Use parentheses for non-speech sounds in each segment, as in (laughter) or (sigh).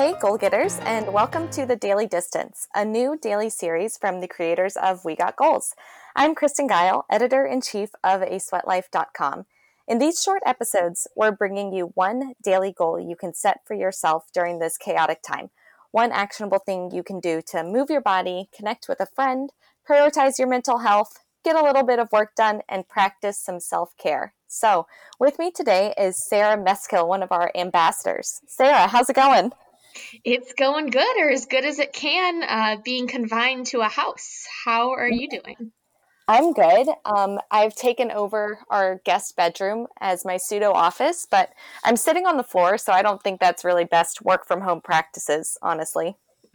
Hey, goal getters, and welcome to the Daily Distance, a new daily series from the creators of We Got Goals. I'm Kristen Geil, editor in chief of asweatlife.com. In these short episodes, we're bringing you one daily goal you can set for yourself during this chaotic time, one actionable thing you can do to move your body, connect with a friend, prioritize your mental health, get a little bit of work done, and practice some self care. So, with me today is Sarah Meskill, one of our ambassadors. Sarah, how's it going? It's going good, or as good as it can, uh, being confined to a house. How are you doing? I'm good. Um, I've taken over our guest bedroom as my pseudo office, but I'm sitting on the floor, so I don't think that's really best work from home practices, honestly. (laughs)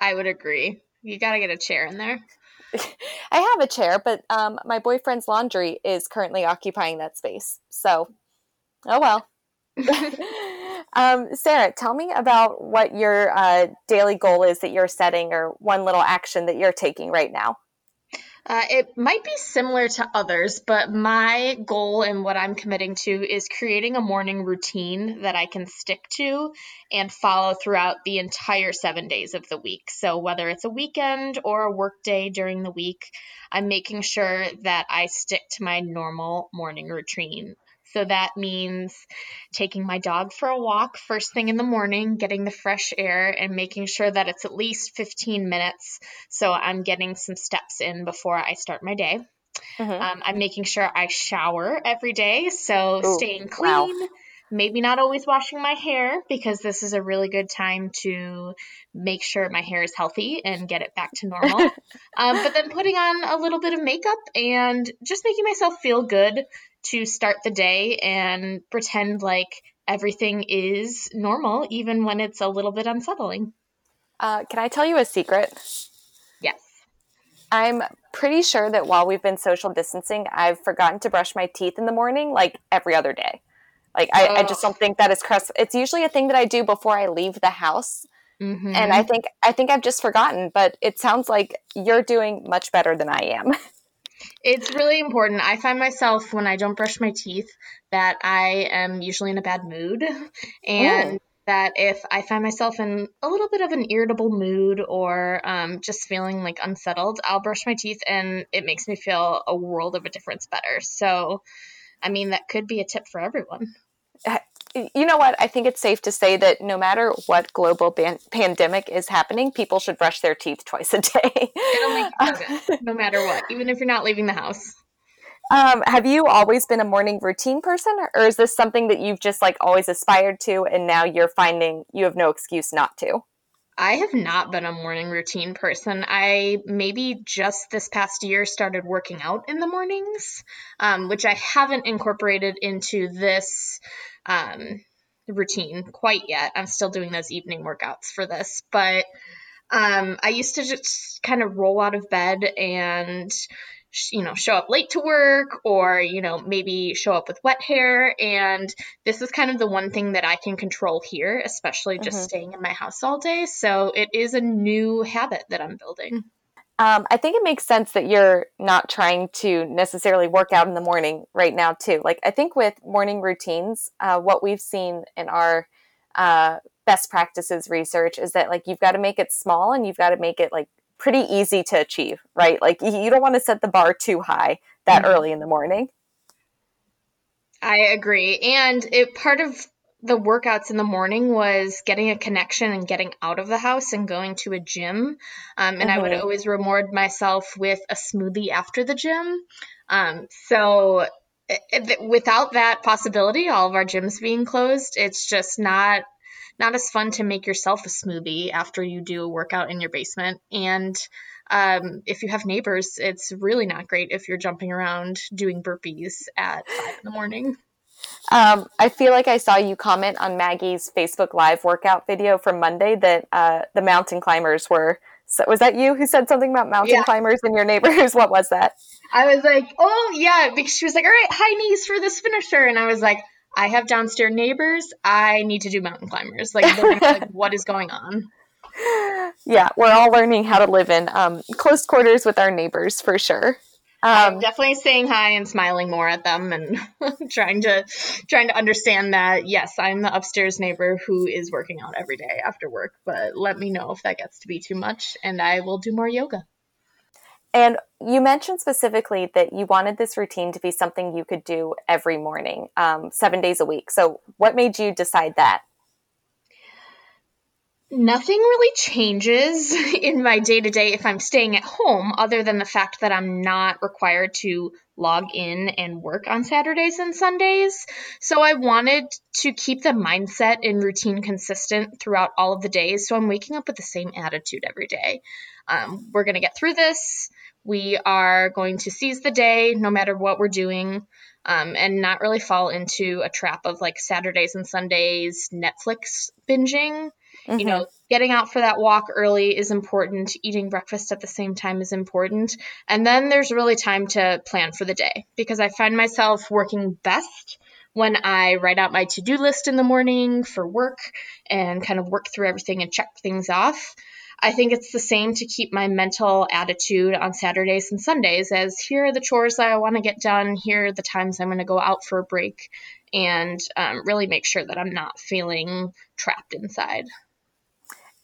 I would agree. You got to get a chair in there. (laughs) I have a chair, but um, my boyfriend's laundry is currently occupying that space. So, oh well. (laughs) um, Sarah, tell me about what your uh, daily goal is that you're setting or one little action that you're taking right now. Uh, it might be similar to others, but my goal and what I'm committing to is creating a morning routine that I can stick to and follow throughout the entire seven days of the week. So, whether it's a weekend or a work day during the week, I'm making sure that I stick to my normal morning routine. So that means taking my dog for a walk first thing in the morning, getting the fresh air, and making sure that it's at least 15 minutes. So I'm getting some steps in before I start my day. Mm-hmm. Um, I'm making sure I shower every day. So Ooh, staying clean. Wow. Maybe not always washing my hair because this is a really good time to make sure my hair is healthy and get it back to normal. (laughs) um, but then putting on a little bit of makeup and just making myself feel good to start the day and pretend like everything is normal, even when it's a little bit unsettling. Uh, can I tell you a secret? Yes. I'm pretty sure that while we've been social distancing, I've forgotten to brush my teeth in the morning like every other day. Like, I, oh. I just don't think that is crust. It's usually a thing that I do before I leave the house. Mm-hmm. And I think I think I've just forgotten, but it sounds like you're doing much better than I am. (laughs) It's really important. I find myself when I don't brush my teeth that I am usually in a bad mood and that if I find myself in a little bit of an irritable mood or um, just feeling like unsettled, I'll brush my teeth and it makes me feel a world of a difference better. So, I mean, that could be a tip for everyone you know what? I think it's safe to say that no matter what global ban- pandemic is happening, people should brush their teeth twice a day. It'll make you (laughs) no matter what, even if you're not leaving the house. Um, have you always been a morning routine person, or is this something that you've just like always aspired to, and now you're finding you have no excuse not to? I have not been a morning routine person. I maybe just this past year started working out in the mornings, um, which I haven't incorporated into this um, routine quite yet. I'm still doing those evening workouts for this, but um, I used to just kind of roll out of bed and you know show up late to work or you know maybe show up with wet hair and this is kind of the one thing that i can control here especially just mm-hmm. staying in my house all day so it is a new habit that i'm building um, I think it makes sense that you're not trying to necessarily work out in the morning right now, too. Like, I think with morning routines, uh, what we've seen in our uh, best practices research is that, like, you've got to make it small and you've got to make it, like, pretty easy to achieve, right? Like, you don't want to set the bar too high that mm-hmm. early in the morning. I agree. And it part of the workouts in the morning was getting a connection and getting out of the house and going to a gym. Um, and mm-hmm. I would mm-hmm. always reward myself with a smoothie after the gym. Um, so it, it, without that possibility, all of our gyms being closed, it's just not not as fun to make yourself a smoothie after you do a workout in your basement. And um, if you have neighbors, it's really not great if you're jumping around doing burpees at five in the morning. Um, I feel like I saw you comment on Maggie's Facebook Live workout video from Monday that uh, the mountain climbers were. So was that you who said something about mountain yeah. climbers and your neighbors? (laughs) What was that? I was like, oh yeah, because she was like, all right, high knees for this finisher, and I was like, I have downstairs neighbors. I need to do mountain climbers. Like, like what is going on? (laughs) Yeah, we're all learning how to live in um, close quarters with our neighbors for sure. Um, I'm definitely saying hi and smiling more at them and (laughs) trying to trying to understand that yes, I'm the upstairs neighbor who is working out every day after work, but let me know if that gets to be too much and I will do more yoga. And you mentioned specifically that you wanted this routine to be something you could do every morning, um, seven days a week. So, what made you decide that? Nothing really changes (laughs) in my day to day if I'm staying at home, other than the fact that I'm not required to log in and work on Saturdays and Sundays. So I wanted to keep the mindset and routine consistent throughout all of the days. So I'm waking up with the same attitude every day. Um, we're going to get through this. We are going to seize the day no matter what we're doing um, and not really fall into a trap of like Saturdays and Sundays Netflix binging. Mm-hmm. You know, getting out for that walk early is important. Eating breakfast at the same time is important. And then there's really time to plan for the day because I find myself working best when I write out my to do list in the morning for work and kind of work through everything and check things off. I think it's the same to keep my mental attitude on Saturdays and Sundays as here are the chores that I want to get done, here are the times I'm going to go out for a break, and um, really make sure that I'm not feeling trapped inside.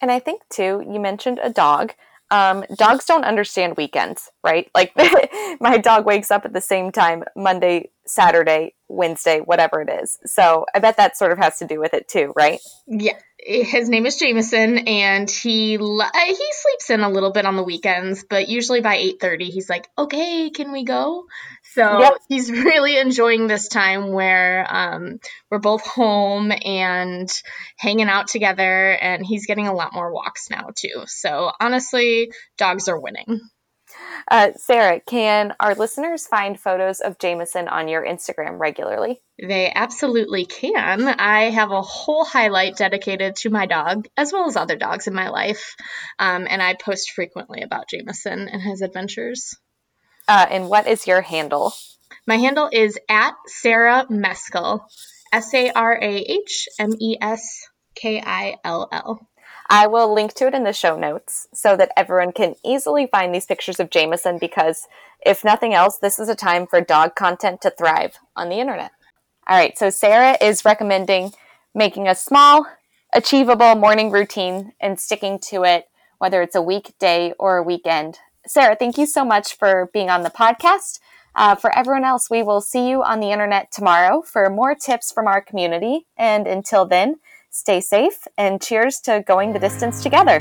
And I think too, you mentioned a dog. Um, dogs don't understand weekends, right? Like (laughs) my dog wakes up at the same time Monday, Saturday, Wednesday, whatever it is. So I bet that sort of has to do with it too, right? Yeah, his name is Jameson, and he uh, he sleeps in a little bit on the weekends, but usually by eight thirty, he's like, "Okay, can we go?" So yep. he's (laughs) really enjoying this time where um, we're both home and hanging out together, and he's getting a lot more walks now too. So honestly, dogs are winning. Uh, Sarah, can our listeners find photos of Jameson on your Instagram regularly? They absolutely can. I have a whole highlight dedicated to my dog, as well as other dogs in my life. Um, and I post frequently about Jameson and his adventures. Uh, and what is your handle? My handle is at Sarah Meskill, S A R A H M E S K I L L. I will link to it in the show notes so that everyone can easily find these pictures of Jameson because, if nothing else, this is a time for dog content to thrive on the internet. All right, so Sarah is recommending making a small, achievable morning routine and sticking to it, whether it's a weekday or a weekend. Sarah, thank you so much for being on the podcast. Uh, for everyone else, we will see you on the internet tomorrow for more tips from our community. And until then, Stay safe and cheers to going the distance together.